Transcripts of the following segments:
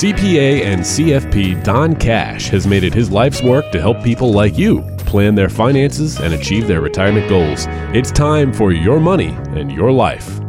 CPA and CFP Don Cash has made it his life's work to help people like you plan their finances and achieve their retirement goals. It's time for your money and your life.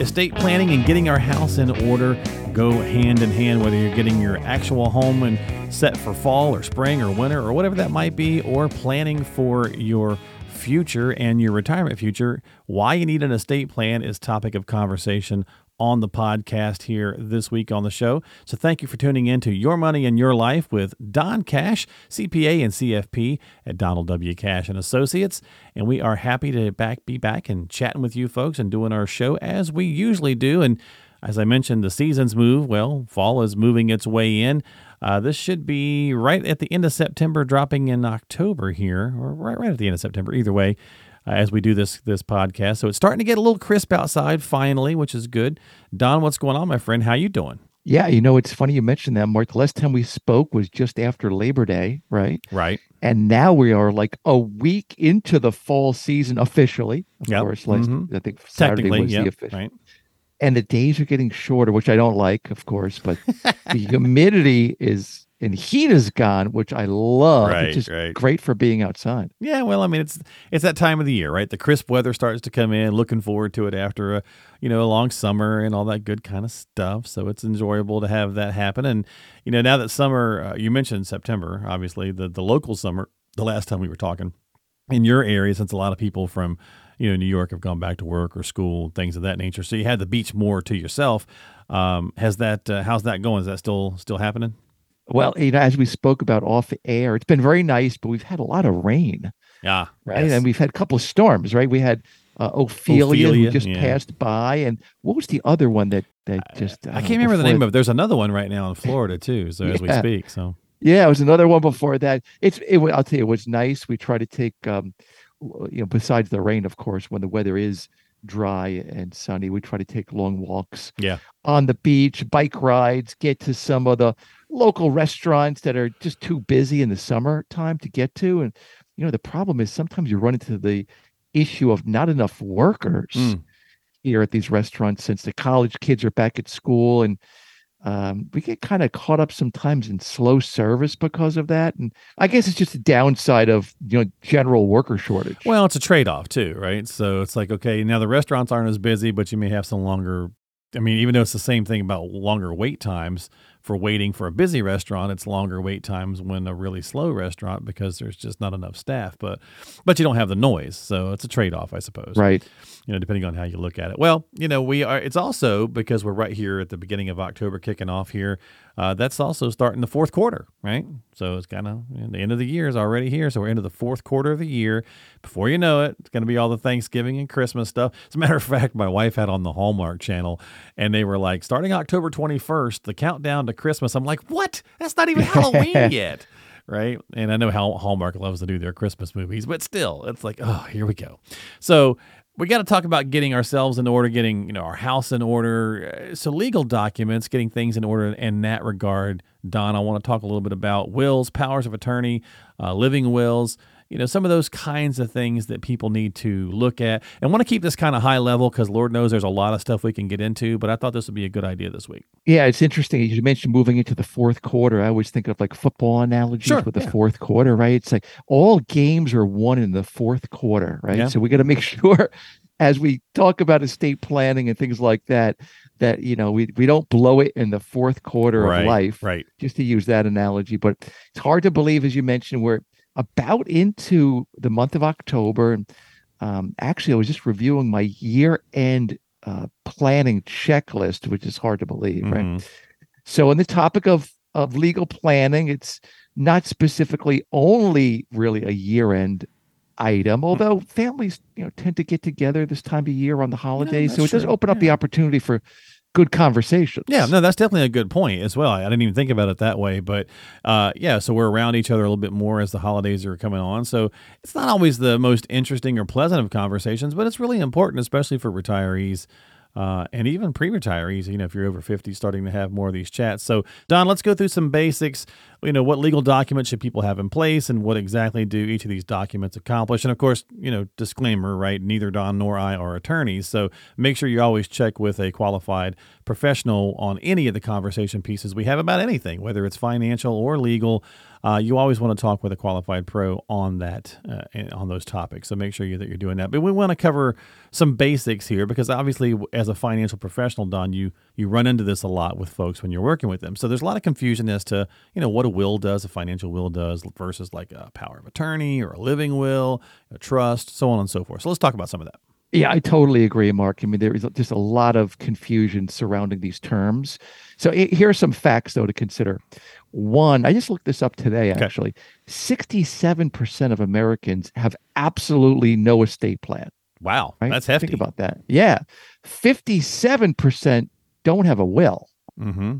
Estate planning and getting our house in order go hand in hand, whether you're getting your actual home and set for fall or spring or winter or whatever that might be, or planning for your future and your retirement future. Why you need an estate plan is topic of conversation on the podcast here this week on the show. So thank you for tuning in to Your Money and Your Life with Don Cash, CPA and CFP at Donald W. Cash and Associates. And we are happy to back be back and chatting with you folks and doing our show as we usually do. And as I mentioned, the seasons move. Well, fall is moving its way in. Uh, this should be right at the end of September, dropping in October here, or right, right at the end of September. Either way, uh, as we do this this podcast. So it's starting to get a little crisp outside finally, which is good. Don, what's going on, my friend? How you doing? Yeah, you know, it's funny you mentioned that, Mark. The last time we spoke was just after Labor Day, right? Right. And now we are like a week into the fall season officially. Of Yep. course, last Mhm. I think Saturday was yeah, the official. right. And the days are getting shorter, which I don't like, of course, but the humidity is and heat is gone, which I love. Right, it's just right. great for being outside. Yeah, well, I mean, it's it's that time of the year, right? The crisp weather starts to come in. Looking forward to it after a you know a long summer and all that good kind of stuff. So it's enjoyable to have that happen. And you know, now that summer, uh, you mentioned September, obviously the the local summer. The last time we were talking in your area, since a lot of people from you know New York have gone back to work or school, things of that nature. So you had the beach more to yourself. Um, has that uh, how's that going? Is that still still happening? Well, you know, as we spoke about off air, it's been very nice, but we've had a lot of rain. Yeah, right? yes. And we've had a couple of storms, right? We had uh, Ophelia, Ophelia, who just yeah. passed by, and what was the other one that that just I can't remember the name of it. There's another one right now in Florida too. So as we speak, so Yeah, it was another one before that. It's it. I'll tell you, it was nice. We try to take, um, you know, besides the rain, of course, when the weather is dry and sunny, we try to take long walks yeah, on the beach, bike rides, get to some of the local restaurants that are just too busy in the summertime to get to. And you know, the problem is sometimes you run into the issue of not enough workers Mm. here at these restaurants since the college kids are back at school and um, we get kind of caught up sometimes in slow service because of that and i guess it's just a downside of you know general worker shortage Well, it's a trade off too, right? So it's like, okay, now the restaurants aren't as busy, but you may have some longer. I mean, even though it's the same thing about longer wait times for waiting for a busy restaurant, it's longer wait times when a really slow restaurant because there's just not enough staff. But but you don't have the noise, so it's a trade off, I suppose. right you know, depending on how you look at it. Well, you know, we are. It's also because we're right here at the beginning of October, kicking off here. Uh, that's also starting the fourth quarter, right? So it's kind of the end of the year is already here. So we're into the fourth quarter of the year. Before you know it, it's going to be all the Thanksgiving and Christmas stuff. As a matter of fact, my wife had on the Hallmark channel, and they were like, starting October twenty first, the countdown to Christmas. I'm like, what? That's not even Halloween yet. Right. And I know how Hallmark loves to do their Christmas movies, but still, it's like, oh, here we go. So we got to talk about getting ourselves in order, getting you know our house in order. Uh, So legal documents, getting things in order in that regard. Don, I want to talk a little bit about wills, powers of attorney, uh, living wills. You know some of those kinds of things that people need to look at, and want to keep this kind of high level because Lord knows there's a lot of stuff we can get into. But I thought this would be a good idea this week. Yeah, it's interesting. You mentioned moving into the fourth quarter. I always think of like football analogies Sure, with the yeah. fourth quarter, right? It's like all games are won in the fourth quarter, right? Yeah. So we got to make sure as we talk about estate planning and things like that, that you know we we don't blow it in the fourth quarter right, of life. right? Just to use that analogy, but it's hard to believe, as you mentioned, we're about into the month of October. And um, actually, I was just reviewing my year-end uh, planning checklist, which is hard to believe, right? Mhm. So, on the topic of of legal planning, it's not specifically only really a year end item, although families you know tend to get together this time of year on the holidays, so that's it does true. open up the opportunity for good conversations. Yeah, no, that's definitely a good point as well. I didn't even think about it that way, but uh, yeah, so we're around each other a little bit more as the holidays are coming on. So it's not always the most interesting or pleasant of conversations, but it's really important, especially for retirees. Uh, and even pre-retirees. You know, if you're over 50, starting to have more of these chats. So, Don, let's go through some basics. You know, what legal documents should people have in place, and what exactly do each of these documents accomplish? And of course, you know, disclaimer, right? Neither Don nor I are attorneys, so make sure you always check with a qualified professional on any of the conversation pieces we have about anything, whether it's financial or legal uh, you always want to talk with a qualified pro on that uh, on those topics. So make sure you, that you're doing that. But we want to cover some basics here because obviously, as a financial professional, Don, you you run into this a lot with folks when you're working with them. So there's a lot of confusion as to you know what a will does, a financial will does, versus like a power of attorney or a living will, a trust, so on and so forth. So let's talk about some of that. Yeah, I totally agree, Mark. I mean, there is just a lot of confusion surrounding these terms. So here are some facts, though, to consider. One, I just looked this up today, actually. Okay. 67% of Americans have absolutely no estate plan. Wow. Right? That's hefty. Think about that. Yeah. 57% don't have a will. Mm-hmm.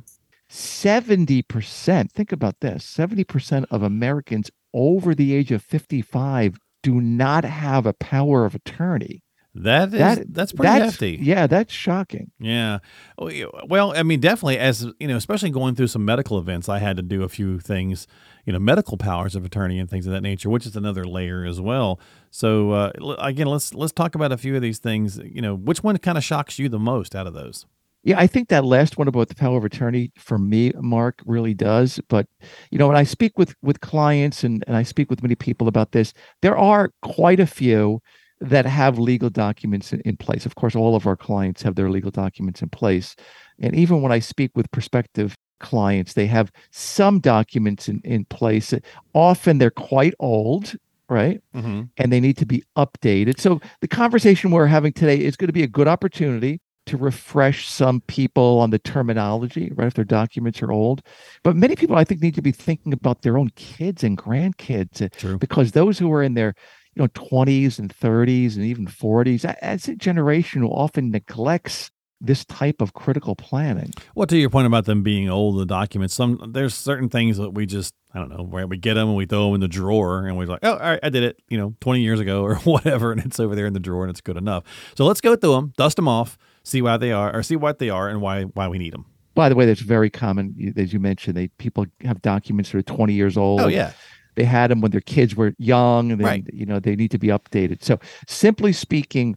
70%, think about this 70% of Americans over the age of 55 do not have a power of attorney. That is that, that's pretty that's, hefty. Yeah, that's shocking. Yeah. Well, I mean, definitely as you know, especially going through some medical events, I had to do a few things, you know, medical powers of attorney and things of that nature, which is another layer as well. So uh, again, let's let's talk about a few of these things. You know, which one kind of shocks you the most out of those? Yeah, I think that last one about the power of attorney for me, Mark, really does. But you know, when I speak with with clients and, and I speak with many people about this, there are quite a few that have legal documents in, in place. Of course, all of our clients have their legal documents in place. And even when I speak with prospective clients, they have some documents in, in place. Often they're quite old, right? Mm-hmm. And they need to be updated. So the conversation we're having today is going to be a good opportunity to refresh some people on the terminology, right? If their documents are old. But many people, I think, need to be thinking about their own kids and grandkids True. because those who are in their you know 20s and 30s and even 40s as a generation who often neglects this type of critical planning. Well, to your point about them being old, the documents, some there's certain things that we just I don't know where we get them and we throw them in the drawer and we're like, oh, all right, I did it, you know, 20 years ago or whatever, and it's over there in the drawer and it's good enough. So let's go through them, dust them off, see why they are, or see what they are and why why we need them. By the way, that's very common, as you mentioned. They people have documents that are 20 years old. Oh yeah they had them when their kids were young and then, right. you know they need to be updated. So simply speaking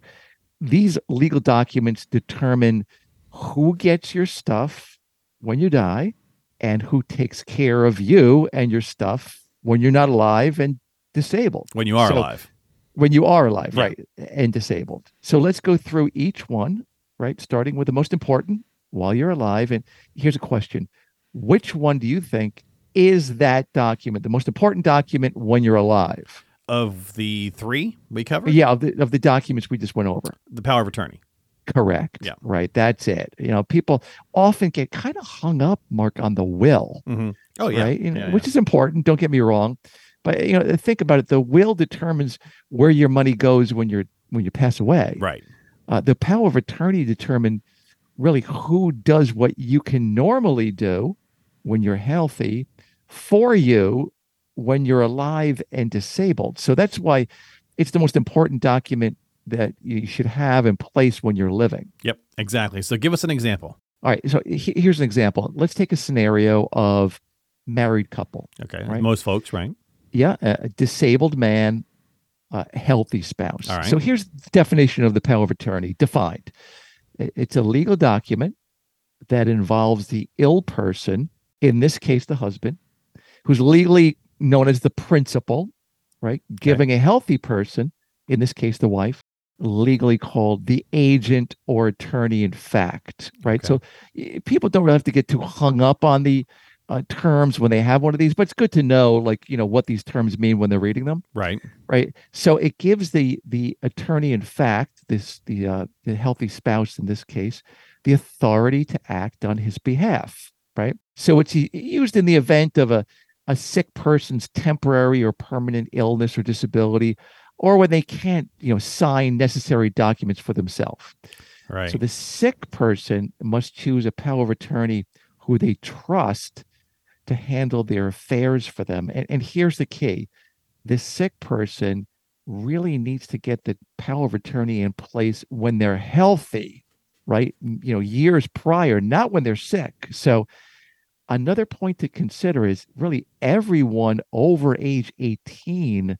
these legal documents determine who gets your stuff when you die and who takes care of you and your stuff when you're not alive and disabled. When you are so, alive. when you are alive yeah. right and disabled. So let's go through each one right starting with the most important while you're alive. And here's a question. Which one do you think is that document, the most important document when you're alive? Of the three we covered? Yeah, of the, of the documents we just went over. The power of attorney. Correct. Yeah. Right. That's it. You know, people often get kind of hung up, Mark, on the will. Mm-hmm. Oh, yeah. Right. You know, yeah, which yeah. is important. Don't get me wrong. But, you know, think about it. The will determines where your money goes when you're when you pass away. Right. Uh, the power of attorney determine really who does what you can normally do when you're healthy for you when you're alive and disabled. So that's why it's the most important document that you should have in place when you're living. Yep, exactly. So give us an example. All right. So here's an example. Let's take a scenario of married couple. Okay. Right? Most folks, right? Yeah. A disabled man, a healthy spouse. All right. So here's the definition of the power of attorney defined it's a legal document that involves the ill person, in this case, the husband, who's legally known as the principal, right? Giving a healthy person, in this case, the wife, legally called the agent or attorney in fact, right? Okay. So people don't really have to get too hung up on the uh, terms when they have one of these, but it's good to know, like you know, what these terms mean when they're reading them. Right. Right. So it gives the the attorney in fact, this the uh, the healthy spouse in this case, the authority to act on his behalf. Right. So it's used in the event of a a sick person's temporary or permanent illness or disability, or when they can't, you know, sign necessary documents for themselves. Right. So the sick person must choose a power of attorney who they trust to handle their affairs for them. And, and here's the key this sick person really needs to get the power of attorney in place when they're healthy, right? You know, years prior, not when they're sick. So another point to consider is really everyone over age 18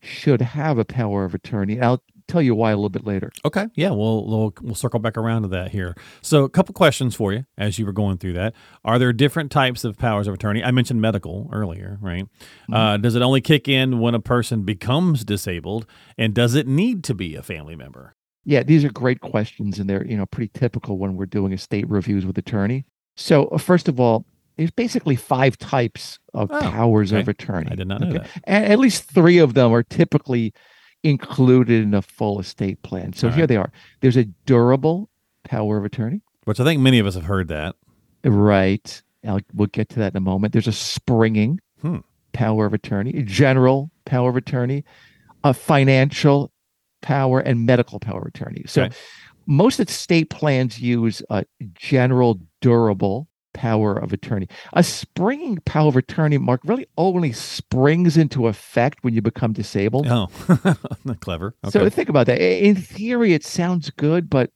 should have a power of attorney. And I'll tell you why a little bit later. Okay. Yeah, we'll, we'll we'll circle back around to that here. So, a couple questions for you as you were going through that. Are there different types of powers of attorney? I mentioned medical earlier, right? Mm-hmm. Uh, does it only kick in when a person becomes disabled, and does it need to be a family member? Yeah, these are great questions, and they're you know pretty typical when we're doing estate reviews with attorney. So, uh, first of all, there's basically five types of oh, powers okay. of attorney. I did not know okay? that. And at least three of them are typically included in a full estate plan. So All here right. they are. There's a durable power of attorney, which I think many of us have heard that. Right. I'll, we'll get to that in a moment. There's a springing hmm. power of attorney, a general power of attorney, a financial power, and medical power of attorney. So okay. most estate plans use a general durable power of attorney. A springing power of attorney, Mark, really only springs into effect when you become disabled. Oh, clever. Okay. So think about that. In theory, it sounds good, but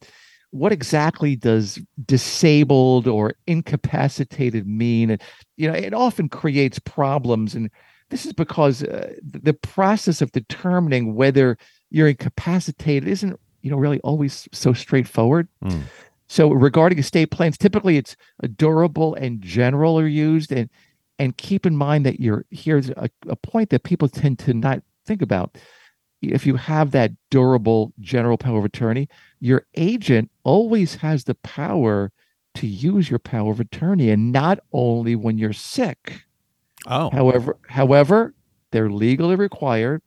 what exactly does disabled or incapacitated mean? And, you know, it often creates problems. And this is because uh, the process of determining whether you're incapacitated isn't, you know, really always so straightforward. Mm. So regarding estate plans, typically it's a durable and general are used. And and keep in mind that you're here's a, a point that people tend to not think about. If you have that durable general power of attorney, your agent always has the power to use your power of attorney and not only when you're sick. Oh. However, however, they're legally required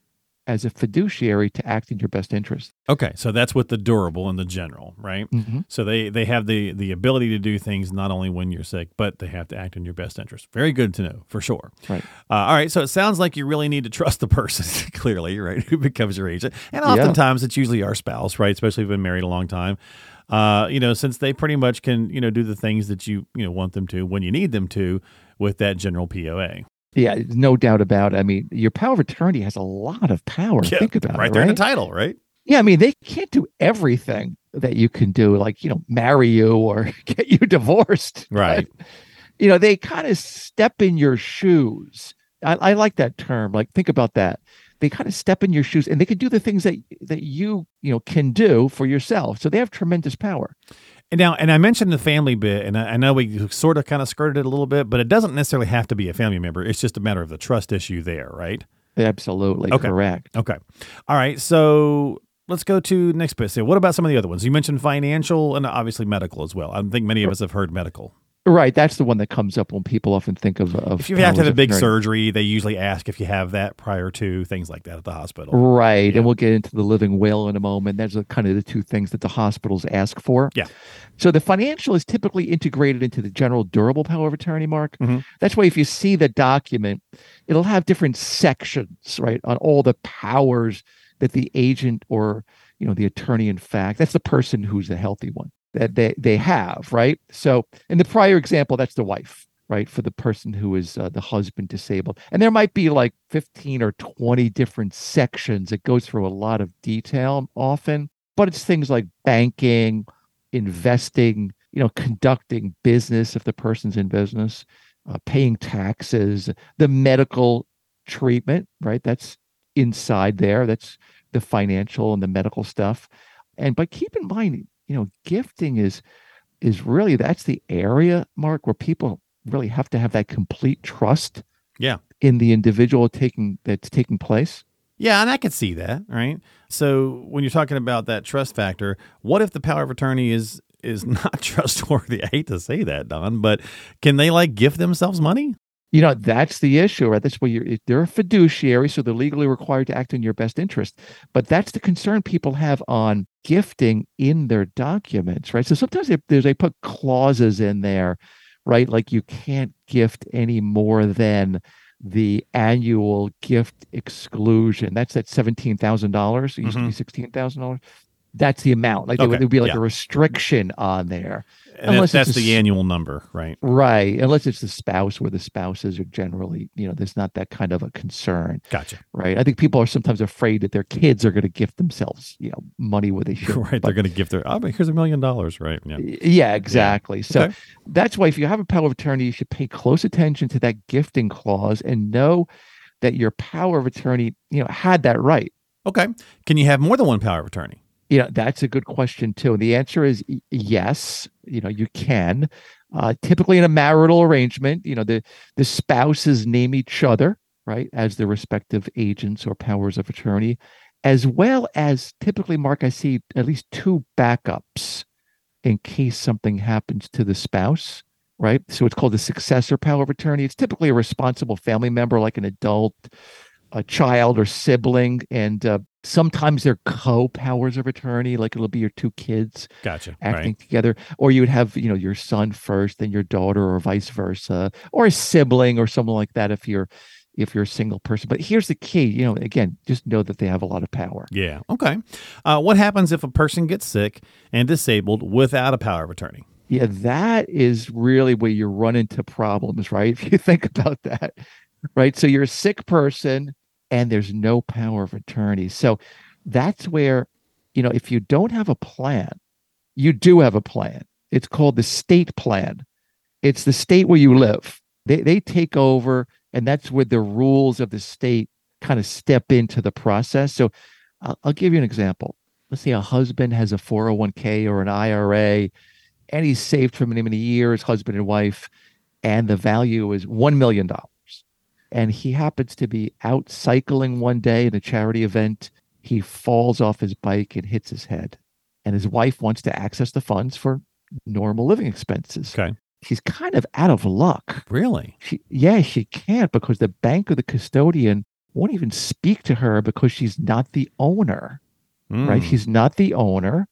as a fiduciary to act in your best interest. Okay, so that's with the durable and the general, right? Mm-hmm. So they they have the the ability to do things not only when you're sick, but they have to act in your best interest. Very good to know for sure. Right. Uh, all right. So it sounds like you really need to trust the person clearly, right? Who becomes your agent, and oftentimes yeah. it's usually our spouse, right? Especially if we've been married a long time. Uh, you know, since they pretty much can, you know, do the things that you, you know, want them to when you need them to with that general POA. Yeah, no doubt about it. I mean, your power of attorney has a lot of power. Yeah, Think about right it. Right there in the title, right? Yeah, I mean, they can't do everything that you can do, like, you know, marry you or get you divorced. Right. But, you know, they kind of step in your shoes. I, I like that term. Like, think about that. They kind of step in your shoes and they can do the things that that you, you know, can do for yourself. So they have tremendous power. And now, and I mentioned the family bit, and I, I know we sort of kind of skirted it a little bit, but it doesn't necessarily have to be a family member. It's just a matter of the trust issue there, right? Absolutely okay. correct. Okay. All right. So let's go to next bit. So what about some of the other ones? You mentioned financial and obviously medical as well. I think many of us have heard medical. Right, that's the one that comes up when people often think of. of if you have to have a big surgery, they usually ask if you have that prior to things like that at the hospital. Right, yeah. and we'll get into the living will in a moment. That's kind of the two things that the hospitals ask for. Yeah. So the financial is typically integrated into the general durable power of attorney. Mark. Mm-hmm. That's why if you see the document, it'll have different sections, right, on all the powers that the agent or you know the attorney in fact that's the person who's the healthy one that they, they have, right? So in the prior example, that's the wife, right? For the person who is uh, the husband disabled. And there might be like 15 or 20 different sections. It goes through a lot of detail often, but it's things like banking, investing, you know, conducting business if the person's in business, uh, paying taxes, the medical treatment, right? That's inside there. That's the financial and the medical stuff. And but keep in mind, you know, gifting is is really that's the area, Mark, where people really have to have that complete trust. Yeah. In the individual taking that's taking place. Yeah, and I could see that, right? So when you're talking about that trust factor, what if the power of attorney is is not trustworthy? I hate to say that, Don, but can they like gift themselves money? You know, that's the issue, right? That's where you're, they're a fiduciary, so they're legally required to act in your best interest. But that's the concern people have on gifting in their documents, right? So sometimes they, they put clauses in there, right? Like you can't gift any more than the annual gift exclusion. That's at $17,000. It used mm-hmm. to be $16,000. that's the amount. Like there would Okay, be like yeah. a restriction on there. And Unless that's the annual number, right? Right. Unless it's the spouse where the spouses are generally, you know, there's not that kind of a concern. Gotcha. Right. I think people are sometimes afraid that their kids are going to gift themselves, you know, money where they should. right. They're going to give their, oh, but here's a million dollars, right? Yeah. Yeah, exactly. So Okay. that's why if you have a power of attorney, you should pay close attention to that gifting clause and know that your power of attorney, you know, had that right. Okay. Can you have more than one power of attorney? You know, that's a good question too. And the answer is yes. You know, you can. Uh, typically in a marital arrangement, you know, the the spouses name each other, right, as their respective agents or powers of attorney, as well as typically, Mark, I see at least two backups in case something happens to the spouse, right? So it's called a successor power of attorney. It's typically a responsible family member, like an adult, a child or sibling, and uh, sometimes they're co-powers of attorney, like it'll be your two kids Gotcha. acting Right. together, or you would have, you know, your son first, then your daughter, or vice versa, or a sibling or someone like that if you're if you're a single person. But here's the key, you know, again, just know that they have a lot of power. Yeah. Okay. Uh, what happens if a person gets sick and disabled without a power of attorney? Yeah, that is really where you run into problems, right? If you think about that, right? So you're a sick person and there's no power of attorney. So that's where, you know, if you don't have a plan, you do have a plan. It's called the state plan. It's the state where you live. They, they take over, and that's where the rules of the state kind of step into the process. So I'll, I'll give you an example. Let's say a husband has a 401k or an IRA and he's saved for many, many years, husband and wife, and the value is $1 million. And he happens to be out cycling one day in a charity event. He falls off his bike and hits his head. And his wife wants to access the funds for normal living expenses. Okay. She's kind of out of luck. Really? She, yeah, she can't because the bank or the custodian won't even speak to her because she's not the owner, right? Mm. She's not the owner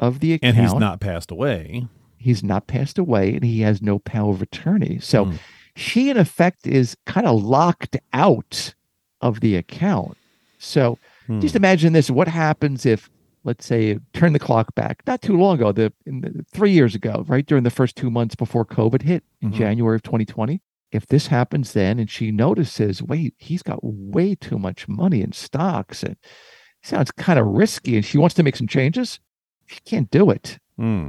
of the account. and he's not passed away. he's not passed away and he has no power of attorney. So Mm. She, in effect, is kind of locked out of the account. So Hmm. just imagine this what happens if, let's say, turn the clock back not too long ago, the, in the three years ago, right during the first two months before COVID hit in Mhm. January of 2020. If this happens then and she notices, wait, he's got way too much money in stocks and sounds kind of risky and she wants to make some changes, she can't do it Hmm.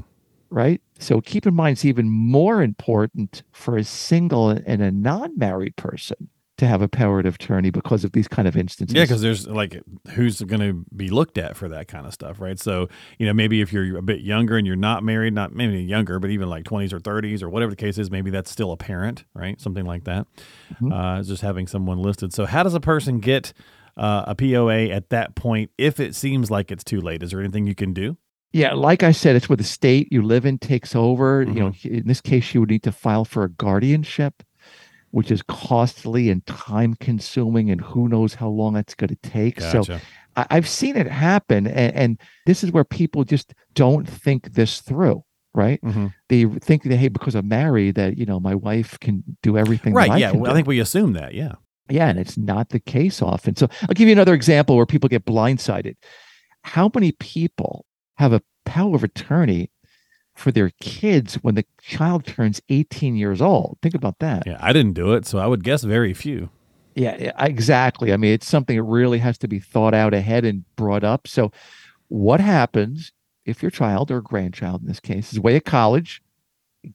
Right? So keep in mind, it's even more important for a single and a non-married person to have a power of attorney because of these kind of instances. Yeah, because there's like who's going to be looked at for that kind of stuff, right? So you know, maybe if you're a bit younger and you're not married, not maybe younger, but even like 20s or 30s or whatever the case is, maybe that's still a parent, right? Something like that. Mhm. Uh, just having someone listed. So how does a person get uh, a POA at that point if it seems like it's too late? Is there anything you can do? Yeah, like I said, it's where the state you live in takes over. You know, in this case, you would need to file for a guardianship, which is costly and time-consuming, and who knows how long that's going to take. So Gotcha. I, I've seen it happen, and, and this is where people just don't think this through. Right? Mhm. They think that hey, because I'm married, that you know my wife can do everything. Right. Yeah. Well, I think we assume that. Yeah. Yeah, and it's not the case often. So I'll give you another example where people get blindsided. How many people have a power of attorney for their kids when the child turns 18 years old? Think about that. Yeah. I didn't do it, so I would guess very few. Yeah, exactly. I mean, it's something that really has to be thought out ahead and brought up. So, what happens if your child or grandchild, in this case, is away at college,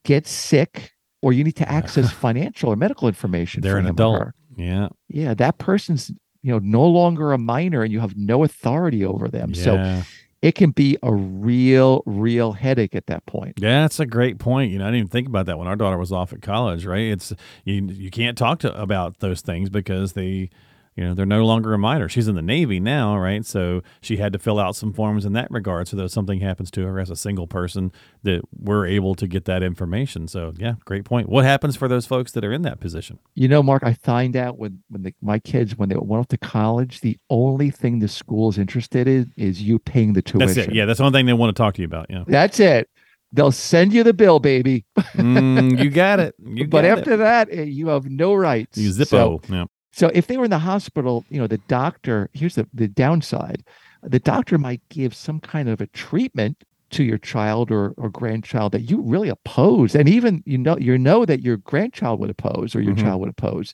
gets sick, or you need to access financial or medical information? They're for an adult. Yeah. yeah, that person's you know no longer a minor, and you have no authority over them. So Yeah. It can be a real, real headache at that point. Yeah, that's a great point. You know, I didn't even think about that when our daughter was off at college, right? It's you you can't talk to about those things because they you know, they're no longer a minor. She's in the Navy now, right? So she had to fill out some forms in that regard. So that if something happens to her as a single person, that we're able to get that information. So yeah, great point. What happens for those folks that are in that position? You know, Mark, I find out when when the, my kids when they went off to college, the only thing the school is interested in is you paying the tuition. That's it. Yeah, that's the only thing they want to talk to you about. Yeah, That's it. They'll send you the bill, baby. Mm, you got it. You but got after it. that, eh, you have no rights. you So- Zippo. yeah. So if they were in the hospital, you know, the doctor, here's the, the downside. the doctor might give some kind of a treatment to your child or, or grandchild that you really oppose and even you know you know that your grandchild would oppose or your Mhm. child would oppose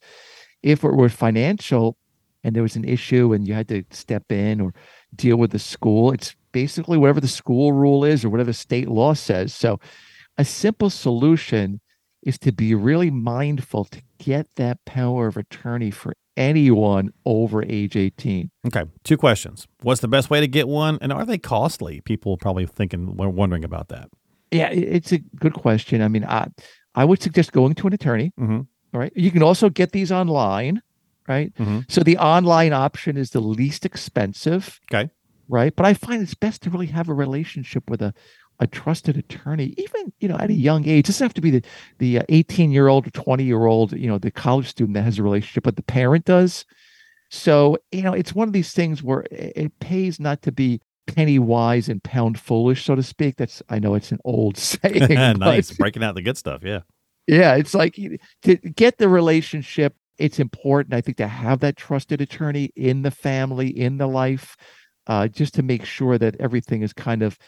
if it were financial and there was an issue and you had to step in or deal with the school it's basically whatever the school rule is or whatever state law says so a simple solution is to be really mindful to get that power of attorney for anyone over age 18 Okay, two questions. What's the best way to get one, and are they costly? People probably thinking, wondering about that. Yeah, it's a good question. I mean, I I would suggest going to an attorney. Mhm. All right. You can also get these online, right? Mhm. So the online option is the least expensive. Okay. Right. But I find it's best to really have a relationship with a a trusted attorney, even you know at a young age. It doesn't have to be the the eighteen year old or twenty year old, you know, the college student that has a relationship, but the parent does. So you know, it's one of these things where it, it pays not to be penny wise and pound foolish, so to speak. That's I know it's an old saying. nice, but- breaking out the good stuff. Yeah. yeah, it's like to get the relationship. It's important, I think, to have that trusted attorney in the family, in the life, uh, just to make sure that everything is kind of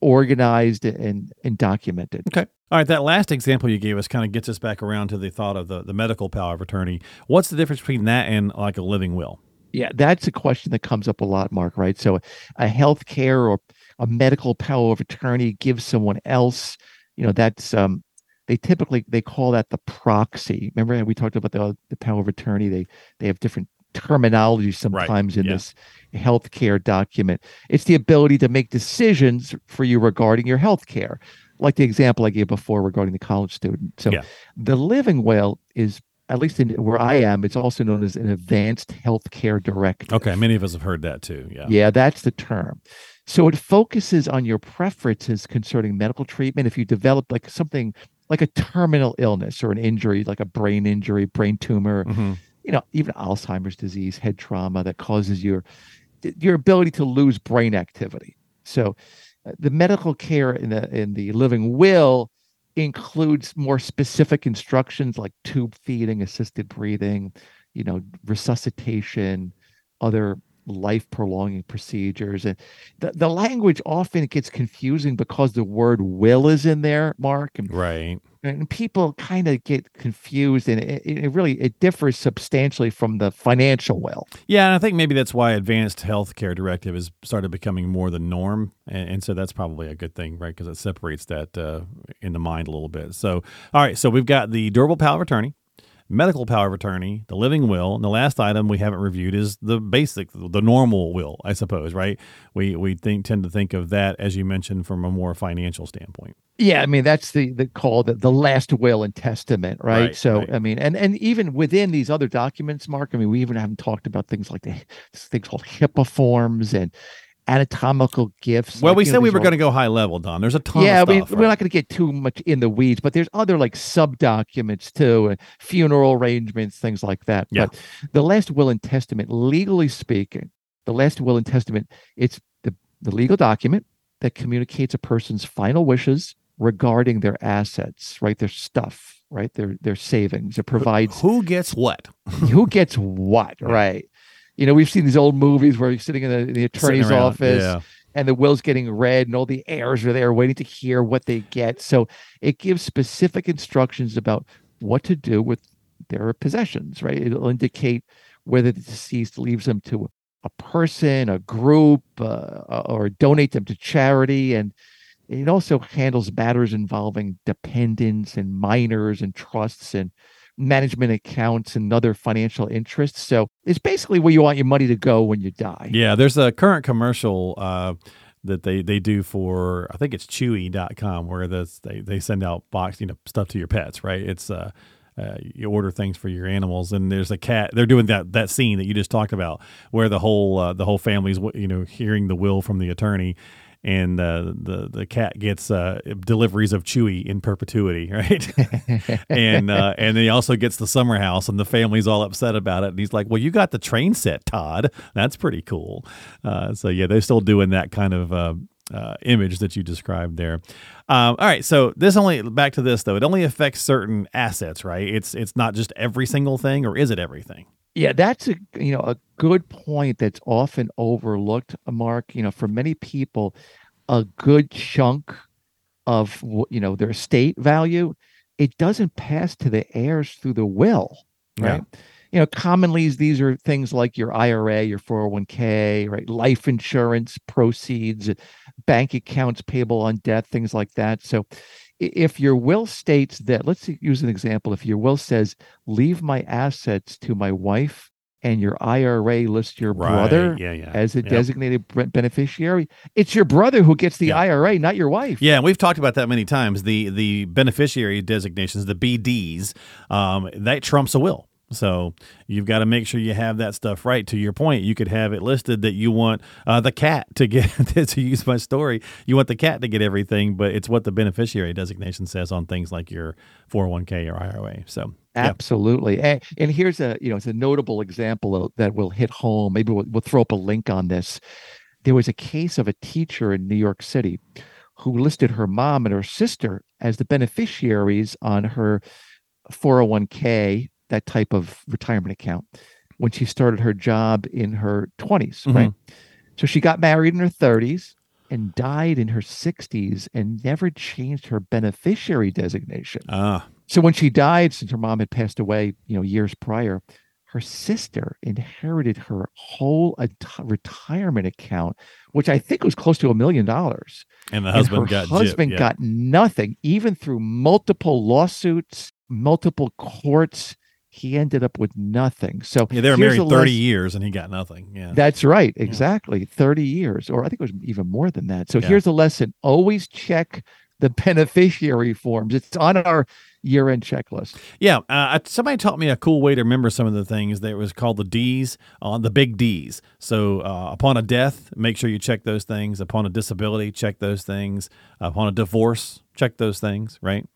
organized and and documented. Okay. All right. That last example you gave us kind of gets us back around to the thought of the, the medical power of attorney. What's the difference between that and like a living will? Yeah, that's a question that comes up a lot, Mark. Right? So, a health care or a medical power of attorney gives someone else. You know, that's um, they typically they call that the proxy. Remember we talked about the the power of attorney. They they have different terminology sometimes in yeah. this healthcare document. It's the ability to make decisions for you regarding your healthcare, like the example I gave before regarding the college student. So, Yeah. the living will is at least in where I am, it's also known as an advanced healthcare directive. Okay. Many of us have heard that too. Yeah. Yeah, that's the term. So it focuses on your preferences concerning medical treatment. If you develop like something like a terminal illness or an injury, like a brain injury, brain tumor, Mhm. You know, even Alzheimer's disease, head trauma that causes your your ability to lose brain activity. So uh, the medical care in the in the living will includes more specific instructions like tube feeding, assisted breathing, you know, resuscitation, other life prolonging procedures and the, the language often gets confusing because the word will is in there mark and Right. and people kind of get confused and it, it really it differs substantially from the financial will Yeah, and I think maybe that's why advanced healthcare directive has started becoming more the norm, and, and so that's probably a good thing, right? Because it separates that uh, in the mind a little bit. So, all right, so we've got the durable power of attorney, medical power of attorney, the living will, and the last item we haven't reviewed is the basic, the normal will, I suppose, right? We we think tend to think of that as you mentioned from a more financial standpoint. yeah i mean that's the the call the, the last will and testament right, Right, so right. i mean and and even within these other documents mark i mean we even haven't talked about things like the things called hipaa forms and anatomical gifts Well, like, we you know, said we were going to go high level, Don. There's a ton yeah, of we, stuff. we're not going to get too much in the weeds, but there's other like sub documents too, and funeral arrangements, things like that. Yeah. But the last will and testament, legally speaking, the last will and testament, it's the, the legal document that communicates a person's final wishes regarding their assets, right? Their stuff, right? Their their savings. It provides Who gets what? who gets what, right? You know, we've seen these old movies where you're sitting in the, the attorney's around, office Yeah. and the will's getting read and all the heirs are there waiting to hear what they get. So it gives specific instructions about what to do with their possessions right? It'll indicate whether the deceased leaves them to a person a group uh, or donate them to charity. And it also handles matters involving dependents and minors and trusts and management accounts and other financial interests so it's basically where you want your money to go when you die Yeah, there's a current commercial uh, that they, they do for I think it's chewy.com where this they, they send out box, you know, stuff to your pets, right? It's uh, uh, you order things for your animals and there's a cat they're doing that that scene that you just talked about where the whole uh, the whole family's you know hearing the will from the attorney and uh, the the cat gets uh, deliveries of Chewy in perpetuity, right? and uh, and then he also gets the summer house, and the family's all upset about it. And he's like, "Well, you got the train set, Todd. That's pretty cool." Uh, so yeah, they're still doing that kind of. Uh, uh, image that you described there. Um, all right, so this only back to this though. It only affects certain assets, right? It's it's not just every single thing, or is it everything? Yeah, that's a you know a good point that's often overlooked, Mark. You know, for many people, a good chunk of you know their estate value, it doesn't pass to the heirs through the will, Yeah. right? You know, commonly these are things like your IRA, your 401k, right? Life insurance proceeds, bank accounts payable on death, things like that. So if your will states that, let's use an example. If your will says, leave my assets to my wife and your IRA lists your brother Yeah, yeah. as a Yep. designated beneficiary, it's your brother who gets the Yeah. IRA, not your wife. Yeah, and we've talked about that many times. The the beneficiary designations, the BDs, um, that trumps a will. So you've got to make sure you have that stuff right. To your point, you could have it listed that you want uh, the cat to get to use my story. You want the cat to get everything, but it's what the beneficiary designation says on things like your 401k or IRA. So yeah, Absolutely. And, and here's a, you know, it's a notable example of- that will hit home. Maybe we'll, we'll throw up a link on this. There was a case of a teacher in New York City who listed her mom and her sister as the beneficiaries on her 401k, that type of retirement account, when she started her job in her 20s, right? So she got married in her 30s and died in her 60s and never changed her beneficiary designation. ah, So when she died, since her mom had passed away, you know, years prior, her sister inherited her whole ent- retirement account, which I think was close to a million dollars. and the And husband her got gypped, husband yeah. got nothing, even through multiple lawsuits, multiple courts. He ended up with nothing. So yeah, they were married a 30 lesson- years and he got nothing. Yeah. That's right, exactly, thirty years, or I think it was even more than that. So Yeah. here's a lesson: always check the beneficiary forms. It's on our year-end checklist. Yeah, uh, somebody taught me a cool way to remember some of the things. That was called the D's on the big D's. So uh, upon a death, make sure you check those things. Upon a disability, check those things. Upon a divorce, check those things. Right.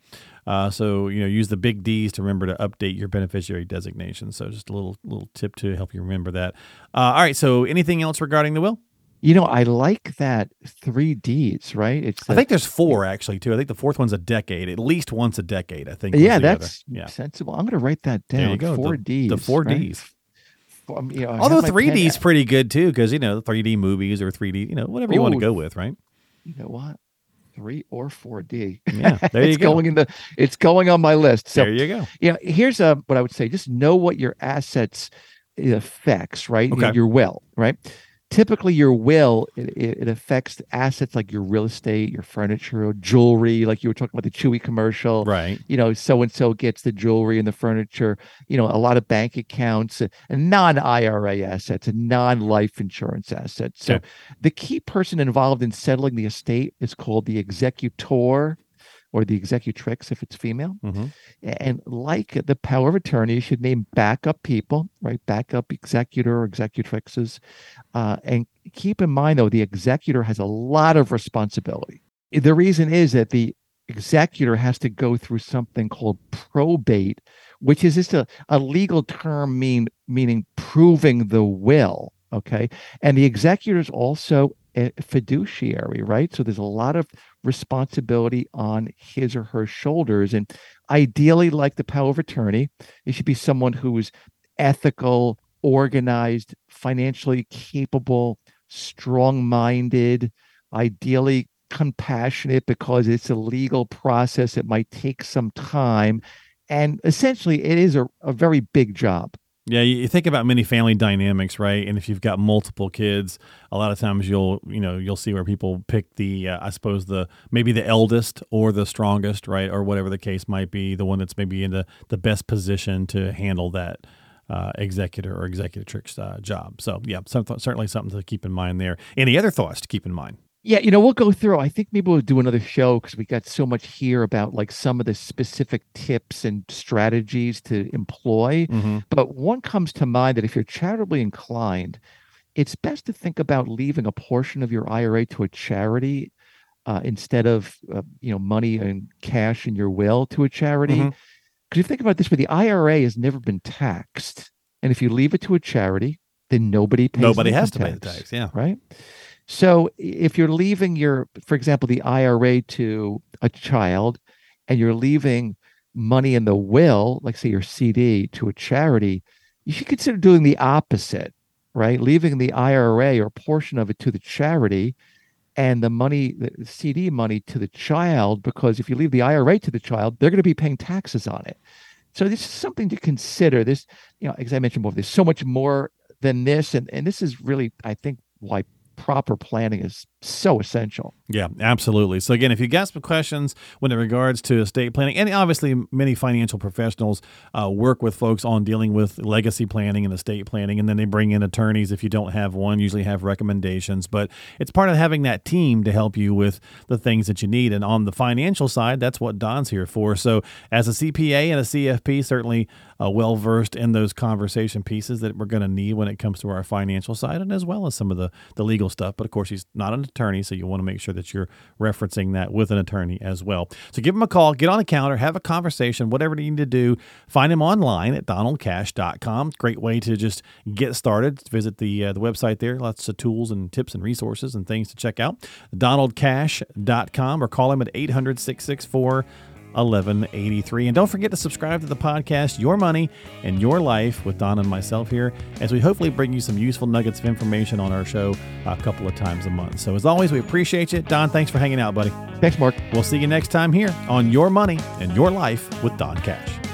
Uh, so you know, use the big D's to remember to update your beneficiary designation. So just a little little tip to help you remember that. Uh, all right. So anything else regarding the will? You know, I like that three Ds, right? It's I think there's four actually too. I think the fourth one's a decade, at least once a decade. I think. yeah, the other. that's yeah. sensible. I'm going to write that down. There you go. Four the, Ds. The four right? Ds. Um, you know, Although 3D pen is pretty good too, because you know 3D movies or 3D, you know whatever you want to go with, right? You know what? Three or four D. Yeah, there you it's go. going in the. It's going on my list. So there you go. yeah, here's a what I would say. Just know what your assets affects, right? You know, Okay. Your will, right? Typically, your will it, it affects assets like your real estate, your furniture, jewelry. Like you were talking about the Chewy commercial, Right. you know, so and so gets the jewelry and the furniture, you know, a lot of bank accounts and, and non IRA assets and non life insurance assets. So Okay. the key person involved in settling the estate is called the executor or the executrix if it's female. hmm And like the power of attorney, you should name backup people, right? Backup executor or executrixes. Uh, and keep in mind, though, the executor has a lot of responsibility. The reason is that the executor has to go through something called probate, which is just a, a legal term mean meaning proving the will. Okay. And the executor is also a fiduciary, right? So there's a lot of responsibility on his or her shoulders. And ideally, like the power of attorney, it should be someone who is ethical, organized, financially capable, strong minded, ideally compassionate because it's a legal process. It might take some time. And essentially, it is a, a very big job. Yeah, you, think about many family dynamics, right? And if you've got multiple kids, a lot of times you'll you know you'll see where people pick the uh, I suppose the maybe the eldest or the strongest, right, or whatever the case might be, the one that's maybe in the the best position to handle that. Uh, executor or executrix uh, job. So, yeah, some, certainly something to keep in mind there. Any other thoughts to keep in mind? Yeah, you know, we'll go through. I think maybe we'll do another show because we got so much here about like some of the specific tips and strategies to employ. Mm-hmm. But one comes to mind that if you're charitably inclined, it's best to think about leaving a portion of your IRA to a charity uh, instead of uh, you know money and cash in your will to a charity. Because you think about this way, the IRA has never been taxed, and if you leave it to a charity, then nobody pays. Nobody has to pay the tax. Yeah. right? So if you're leaving your, for example, the IRA to a child, and you're leaving money in the will, like say your CD to a charity, you should consider doing the opposite, right? Leaving the IRA or portion of it to the charity and the money, the CD money to the child, because if you leave the IRA to the child, they're going to be paying taxes on it. So this is something to consider. This, you know, as I mentioned before, there's so much more than this, and and this is really, I think, why proper planning is so essential. Yeah, absolutely. So again, if you got some questions when it regards to estate planning, and obviously many financial professionals uh, work with folks on dealing with legacy planning and estate planning, and then they bring in attorneys if you don't have one. Usually have recommendations, but it's part of having that team to help you with the things that you need. And on the financial side, that's what Don's here for. So as a CPA and a CFP, certainly uh, well versed in those conversation pieces that we're going to need when it comes to our financial side, and as well as some of the the legal stuff. But of course, he's not an attorney. So you want to make sure that you're referencing that with an attorney as well. So give him a call, get on the counter, have a conversation, whatever you need to do. Find him online at donaldcash.com. Great way to just get started. Visit the, uh, the website there. Lots of tools and tips and resources and things to check out. donaldcash.com or call him at 800 664 1183. And don't forget to subscribe to the podcast, Your Money and Your Life, with Don and myself here, as we hopefully bring you some useful nuggets of information on our show a couple of times a month. So, as always, we appreciate you. Don, thanks for hanging out, buddy. Thanks, Mark. We'll see you next time here on Your Money and Your Life with Don Cash.